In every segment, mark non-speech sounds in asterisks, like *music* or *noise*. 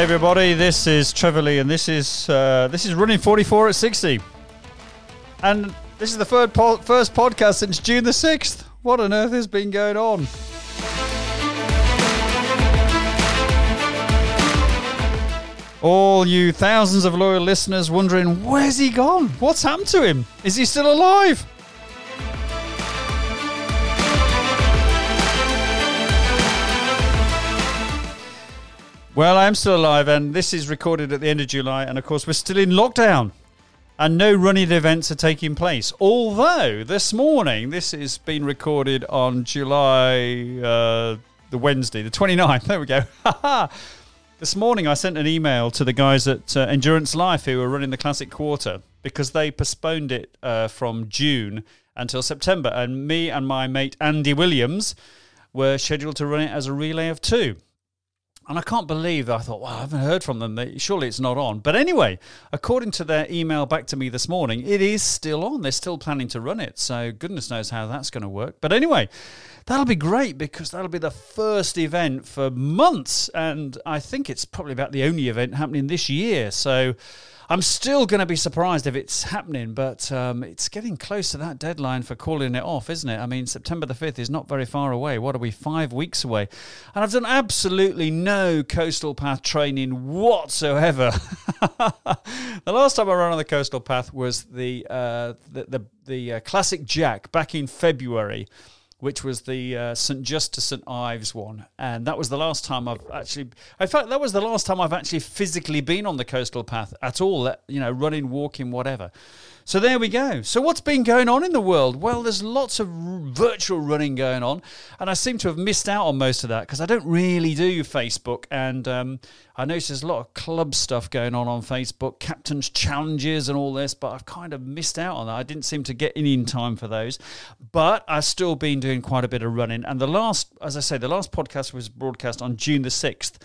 Hey everybody, this is Trevor Lee, and this is uh, this is running 44 at 60, and this is the third po- first podcast since June the 6th. What on earth has been going on? All you thousands of loyal listeners wondering where's he gone? What's happened to him? Is he still alive? Well, I am still alive, and this is recorded at the end of July, and of course, we're still in lockdown, and no running events are taking place. Although this morning, this is being recorded on July uh, the Wednesday, the 29th. *laughs* There we go. *laughs* this morning, I sent an email to the guys at uh, Endurance Life who were running the Classic Quarter because they postponed it uh, from June until September, and me and my mate Andy Williams were scheduled to run it as a relay of two. And I can't believe I thought, well, I haven't heard from them. Surely it's not on. But anyway, according to their email back to me this morning, it is still on. They're still planning to run it. So goodness knows how that's going to work. But anyway, that'll be great because that'll be the first event for months. And I think it's probably about the only event happening this year. So I'm still going to be surprised if it's happening, but um, it's getting close to that deadline for calling it off, isn't it? I mean, September the 5th is not very far away. What are we, five weeks away? And I've done absolutely no coastal path training whatsoever. *laughs* the last time I ran on the coastal path was the, uh, the, the, the uh, Classic Jack back in February which was the uh, St Just to St Ives one, and that was the last time I've actually. In fact, that was the last time I've actually physically been on the coastal path at all. You know, running, walking, whatever. So there we go. So what's been going on in the world? Well, there's lots of virtual running going on, and I seem to have missed out on most of that because I don't really do Facebook, and um, I notice there's a lot of club stuff going on on Facebook, captain's challenges and all this, but I've kind of missed out on that. I didn't seem to get in in time for those, but I've still been doing quite a bit of running. And the last, as I say, the last podcast was broadcast on June the sixth.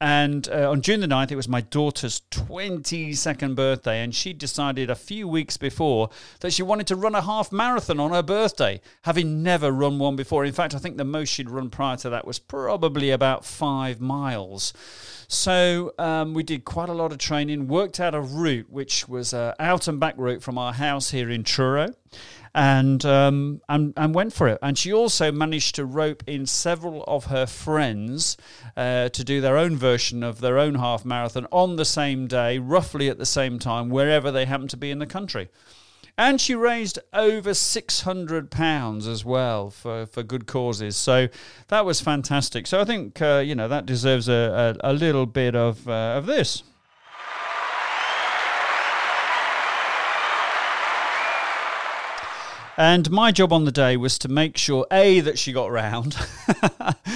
And uh, on June the 9th, it was my daughter's 22nd birthday, and she decided a few weeks before that she wanted to run a half marathon on her birthday, having never run one before. In fact, I think the most she'd run prior to that was probably about five miles. So um, we did quite a lot of training, worked out a route which was an out and back route from our house here in Truro and um, and and went for it. And she also managed to rope in several of her friends uh, to do their own version of their own half marathon on the same day, roughly at the same time, wherever they happen to be in the country. And she raised over six hundred pounds as well for, for good causes. So that was fantastic. So I think uh, you know that deserves a, a, a little bit of uh, of this. And my job on the day was to make sure A, that she got round, *laughs*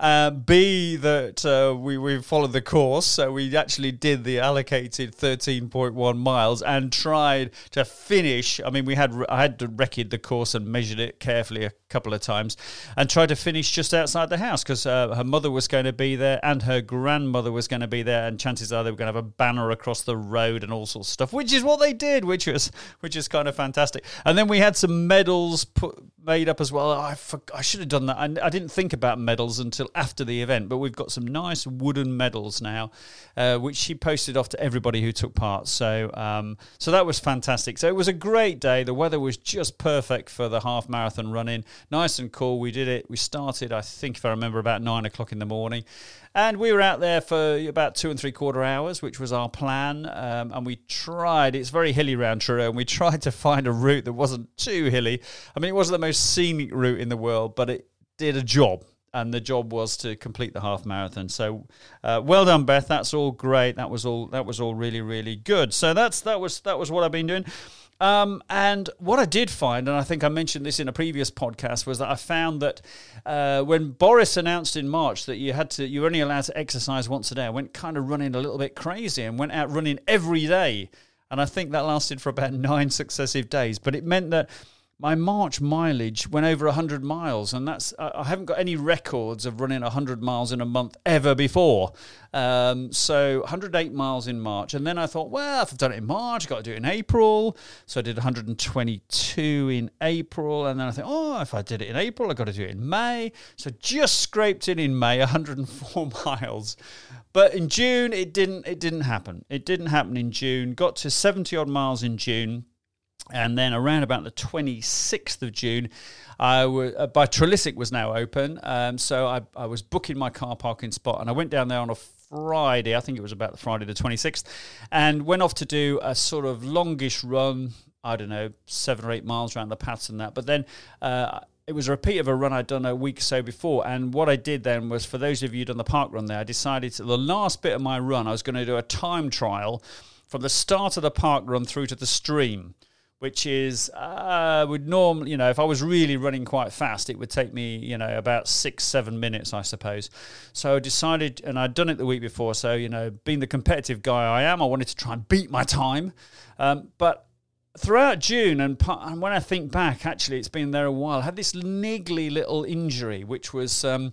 uh, B, that uh, we, we followed the course. So we actually did the allocated 13.1 miles and tried to finish. I mean, we had I had to record the course and measured it carefully a couple of times and tried to finish just outside the house because uh, her mother was going to be there and her grandmother was going to be there. And chances are they were going to have a banner across the road and all sorts of stuff, which is what they did, which was, which is kind of fantastic. And then we had some medals put, made up as well. I, for, I should have done that. I, I, didn't think about medals until after the event, but we've got some nice wooden medals now, uh, which she posted off to everybody who took part. So, um, so that was fantastic. So it was a great day. The weather was just perfect for the half marathon running. Nice and cool. We did it. We started, I think, if I remember, about nine o'clock in the morning. And we were out there for about two and three quarter hours, which was our plan. Um, and we tried, it's very hilly around Truro, and we *laughs* tried to find a route that wasn't too hilly. I mean, it wasn't the most scenic route in the world, but it did a job. And the job was to complete the half marathon. So, uh, well done, Beth. That's all great. That was all. That was all really, really good. So that's that was that was what I've been doing. Um, and what I did find, and I think I mentioned this in a previous podcast, was that I found that uh, when Boris announced in March that you had to, you were only allowed to exercise once a day, I went kind of running a little bit crazy and went out running every day. And I think that lasted for about *laughs* nine successive days. But it meant that my March mileage went over 100 miles, and that's I haven't got any records of running 100 miles in a month ever before. Um, so 108 miles in March, and then I thought, well, if I've done it in March, I've got to do it in April. So I did 122 in April, and then I thought, oh, if I did it in April, I've got to do it in May. So just scraped in in May *laughs* 104 miles, but in June it didn't. It didn't happen. It didn't happen in June. Got to 70 odd miles in June and then around about the 26th of June, I uh, by Trelissick was now open. Um, so I, I was booking my car parking spot and I went down there on a Friday, I think it was about the Friday the 26th, and went off to do a sort of longish run, I don't know, seven or eight miles around the paths and that. But then uh, it was a repeat of a run I'd done a week or so before. And what I did then was, for those of you who'd done the park run there, I decided to, the last bit of my run, I was going to do a time trial from the start of the park run through to the stream which is uh, would normally, you know, if I was really running quite fast, it would take me, you know, about six, seven minutes, I suppose. So I decided, and I'd done it the week before. So you know, being the competitive guy I am, I wanted to try and beat my time. Um, but throughout June, and, and, when I think back, actually, it's been there a while. I had this niggly little injury, which was um,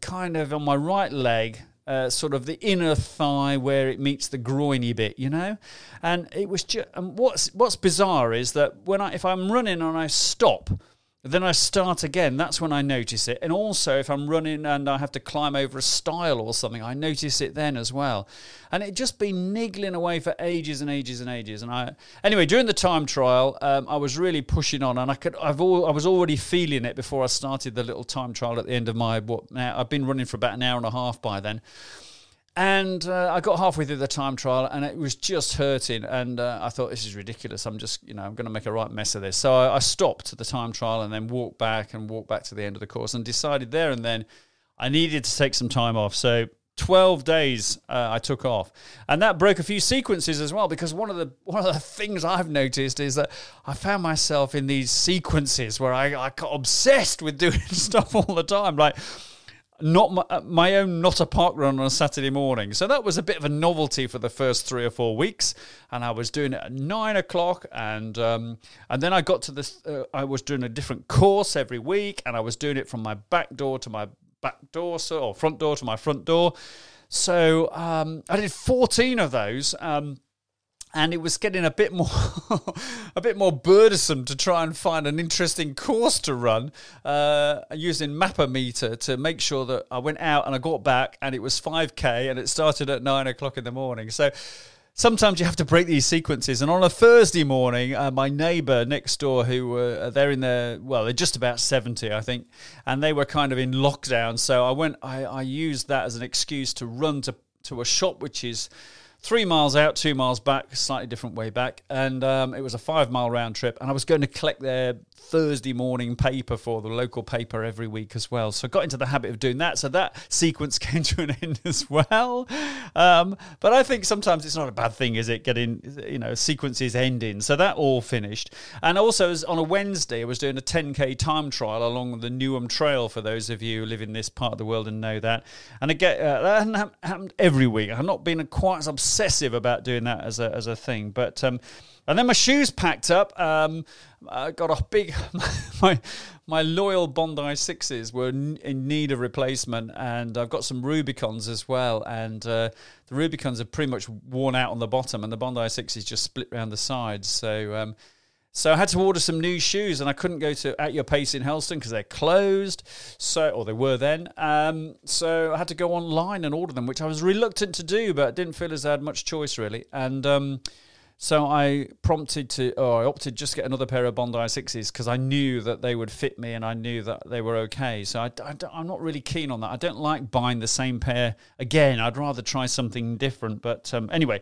kind of on my right leg uh, sort of the inner thigh where it meets the groiny bit, you know. And it was just. And what's what's bizarre is that when I if I'm running and I stop, then I start again. That's when I notice it. And also, if I'm running and I have to climb over a stile or something, I notice it then as well. And it just been niggling away for ages and ages and ages. And I, anyway, during the time trial, um, I was really pushing on, and I could, I've, all, I was already feeling it before I started the little time trial at the end of my what now I've been running for about an hour and a half by then. And uh, I got halfway through the time trial and it was just hurting. And uh, I thought, this is ridiculous. I'm just, you know, I'm going to make a right mess of this. So I, I stopped the time trial and then walked back and walked back to the end of the course and decided there and then I needed to take some time off. So 12 days uh, I took off. And that broke a few sequences as well because one of the one of the *laughs* things I've noticed is that I found myself in these sequences where I, I got obsessed with doing *laughs* stuff all the time. Like not my, uh, my own not a park run on a Saturday morning. So that was a bit of a novelty for the first three or four weeks, and I was doing it at nine o'clock, and um, and then I got to this. Uh, I was doing a different course every week, and I was doing it from my back door to my back door, so or front door to my front door. So um, I did fourteen of those. Um, and it was getting a bit more *laughs* a bit more burdensome to try and find an interesting course to run uh, using Mapometer to make sure that I went out and I got back and it was 5k and it started at 9 o'clock in the morning. So sometimes you have to break these sequences. And on a thursday morning uh, my neighbour next door who were uh, they're in their well they're just about 70 i think and they were kind of in lockdown. So i went i, I used that as an excuse to run to, to a shop which is three miles out, two miles back, slightly different way back, and um, it was a five mile round trip. And I was going to collect their Thursday morning paper for the local paper every week as well. So I got into the habit of doing that. So that sequence *laughs* came to an end as well. Um, but I think sometimes it's not a bad thing, is it? Getting you know sequences ending. So that all finished. And also on a Wednesday, I was doing a 10k time trial along the Newham Trail. For those of you who live in this part of the world and know that, and again uh, that happened every week. I've not been quite as obsessive about doing that as a as a thing, but. Um, and then my shoes packed up. Um, I got a big. *laughs* my my loyal Bondi sixes were in need of replacement, and I've got some Rubicons as well. And uh, the Rubicons are pretty much worn out on the bottom, and the Bondi sixes just split around the sides. So. Um, so I had to order some new shoes, and I couldn't go to At Your Pace in Helston because they're closed. So, or they were then. Um, so I had to go online and order them, which I was reluctant to do, but didn't feel as I had much choice really. And um, so I prompted to, or I opted just get another pair of Bondi sixes because I knew that they would fit me and I knew that they were okay. So I, am not really keen on that. I don't like buying the same pair again. I'd rather try something different. But um, anyway,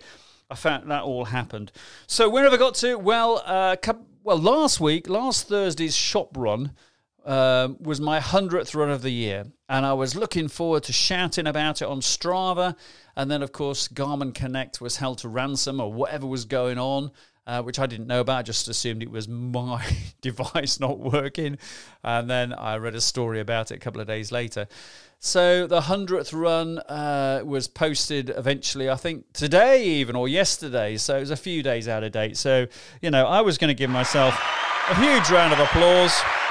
I found that all happened. So where have I got to? Well, uh, well, last week, last Thursday's shop run um, was my 100th run of the year. And I was looking forward to shouting about it on Strava. And then, of course, Garmin Connect was held to ransom or whatever was going on. Uh, which I didn't know about. I just assumed it was my *laughs* device not working. And then I read a story about it a couple of days later. So the 100th run uh, was posted eventually, I think today even, or yesterday. So it was a few days out of date. So, you know, I was going to give myself A huge round of applause.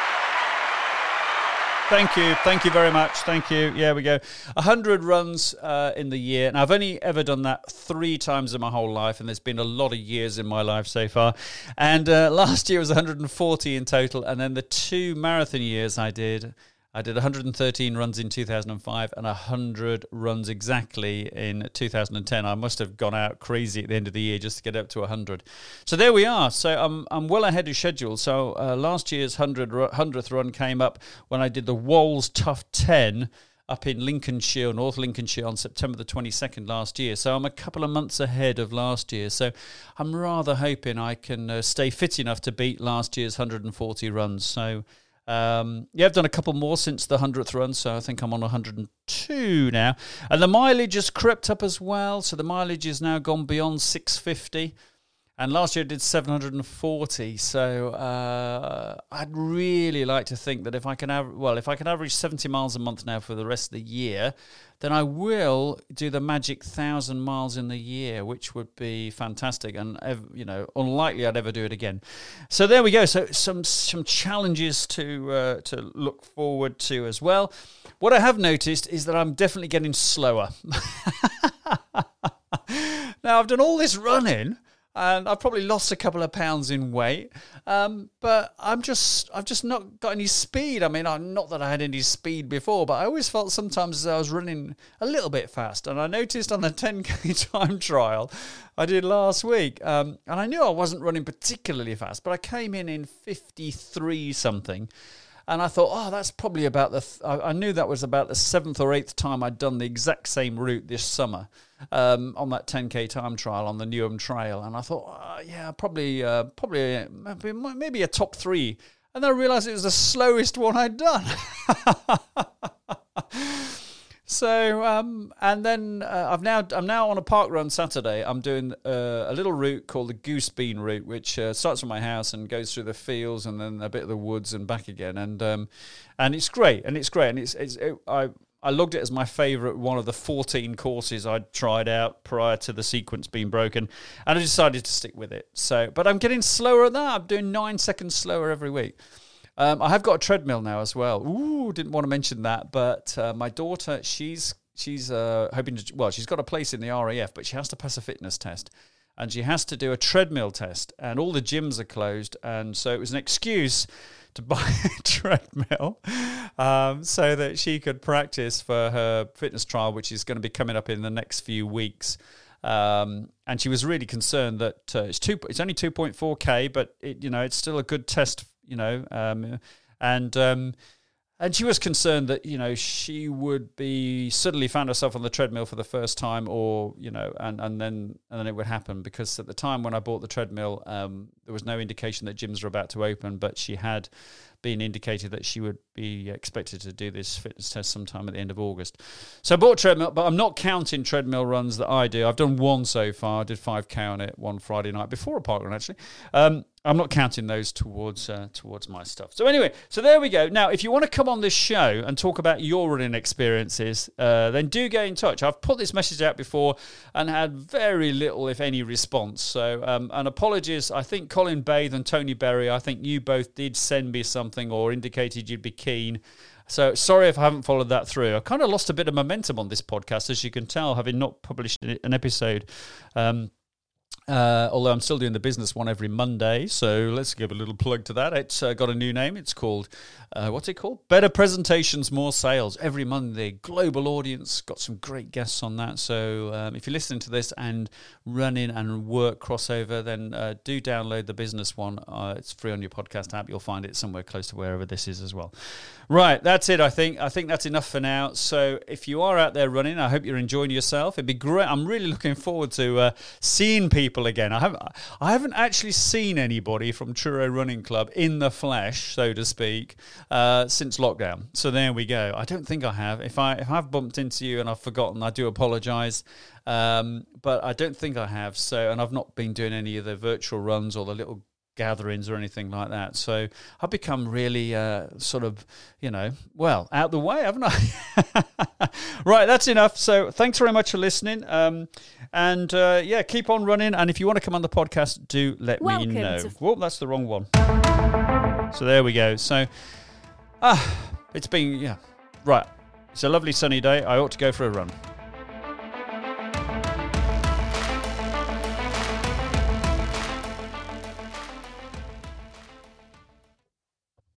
Thank you. Thank you very much. Thank you. Yeah, we go. 100 runs uh, in the year. Now, I've only ever done that three times in my whole life, and there's been a lot of years in my life so far. And uh, *laughs* last year was 140 in total. And then the two marathon years I did, I did 113 runs in 2005 and 100 runs exactly in 2010. I must have gone out crazy at the end of the year just to get up to 100. So there we are. So I'm, I'm well ahead of schedule. So uh, last year's 100, 100th run came up when I did the Wolds Tough 10 up in Lincolnshire, North Lincolnshire, on September the 22nd last year. So I'm a couple of months ahead of last year. So I'm rather hoping I can uh, stay fit enough to beat last year's 140 runs. So um, yeah, I've done a couple more since the 100th run, so I think I'm on 102 now. And the mileage has crept up as well, so the mileage is now gone beyond 650. And last year I did 740. So uh, I'd really like to think that if I can aver- well, if I can average 70 miles a month now for the rest of the year, then I will do the magic thousand miles in the year, which would be fantastic and you know unlikely I'd ever do it again. So there we go. So some some challenges to uh, to look forward to as well. What I have noticed is that I'm definitely getting slower. *laughs* now I've done all this running and I've probably lost a couple of pounds in weight. Um, but I'm just, I've just not got any speed. I mean, I'm not that I had any speed before, but I always felt sometimes as I was running a little bit fast. And I noticed on the *laughs* 10k time trial I did last week, um, and I knew I wasn't running particularly fast, but I came in in 53 something. And I thought, oh, that's probably about the. Th- I, I knew that was about the seventh or eighth time I'd done the exact same route this summer um, on that 10k time trial on the Newham Trail, and I thought, uh, yeah, probably, uh, probably, maybe, maybe a top three. And then I realised it was the slowest one I'd done. *laughs* so, um, and then uh, I've now I'm now on a park run Saturday. I'm doing uh, a little route called the Goose Bean route, which uh, starts from my house and goes through the fields and then a bit of the woods and back again. And um, and it's great, and it's great, and it's, it's it, I I logged it as my favourite one of the 14 courses I'd tried out prior to the sequence being broken, and I decided to stick with it. So, but I'm getting slower at that. I'm doing nine seconds slower every week. Um, I have got a treadmill now as well. Ooh, didn't want to mention that, but uh, my daughter, she's she's uh, hoping to. Well, she's got a place in the RAF, but she has to pass a fitness test, and she has to do a treadmill test, and all the gyms are closed, and so it was an excuse to buy *laughs* a treadmill um, so that she could practice for her fitness trial, which is going to be coming up in the next few weeks. Um, and she was really concerned that uh, it's two. It's only two point four k, but it, you know it's still a good test. You know, um, and um, and she was concerned that you know she would be suddenly found herself on the treadmill for the first time, or you know, and and then and then it would happen because at the time when I bought the treadmill, um, there was no indication that gyms were about to open, but she had been indicated that she would be expected to do this fitness test sometime at the end of August. So I bought treadmill, but I'm not counting treadmill runs that I do. I've done one so far. I did 5k on it one Friday night before a park run actually. Um, I'm not counting those towards uh, towards my stuff. So anyway, so there we go. Now, if you want to come on this show and talk about your running experiences, uh, then do get in touch. I've put this message out before and had very little, if any, response. So, um, and apologies. I think Colin Bathe and Tony Berry. I think you both did send me something or indicated you'd be keen. So sorry if I haven't followed that through. I kind of lost a bit of momentum on this podcast, as you can tell, having not published an episode. Um, uh, although I'm still doing the business one every Monday, so let's give a little plug to that. It's uh, got a new name. It's called, uh, what's it called? Better Presentations, More Sales. Every Monday, global audience. Got some great guests on that. So um, if you're listening to this and running and work crossover, then uh, do download the business one. Uh, it's free on your podcast app. You'll find it somewhere close to wherever this is as well. Right, that's it. I think. I think that's enough for now. So if you are out there running, I hope you're enjoying yourself. It'd be great. I'm really looking forward to uh, seeing people people again. I haven't I haven't actually seen anybody from Truro Running Club in the flesh, so to speak, uh, since lockdown. So there we go. I don't think I have. If I if I've bumped into you and I've forgotten, I do apologise. Um, but I don't think I have. So and I've not been doing any of the virtual runs or the little gatherings or anything like that. So I've become really uh, sort of, you know, well, out the way, haven't I? *laughs* right, that's enough. So thanks very much for listening. Um, and uh, yeah, keep on running. And if you want to come on the podcast, do let Welcome me know. to- Whoa, that's the wrong one. So there we go. So, ah, it's been yeah, right. It's a lovely sunny day. I ought to go for a run.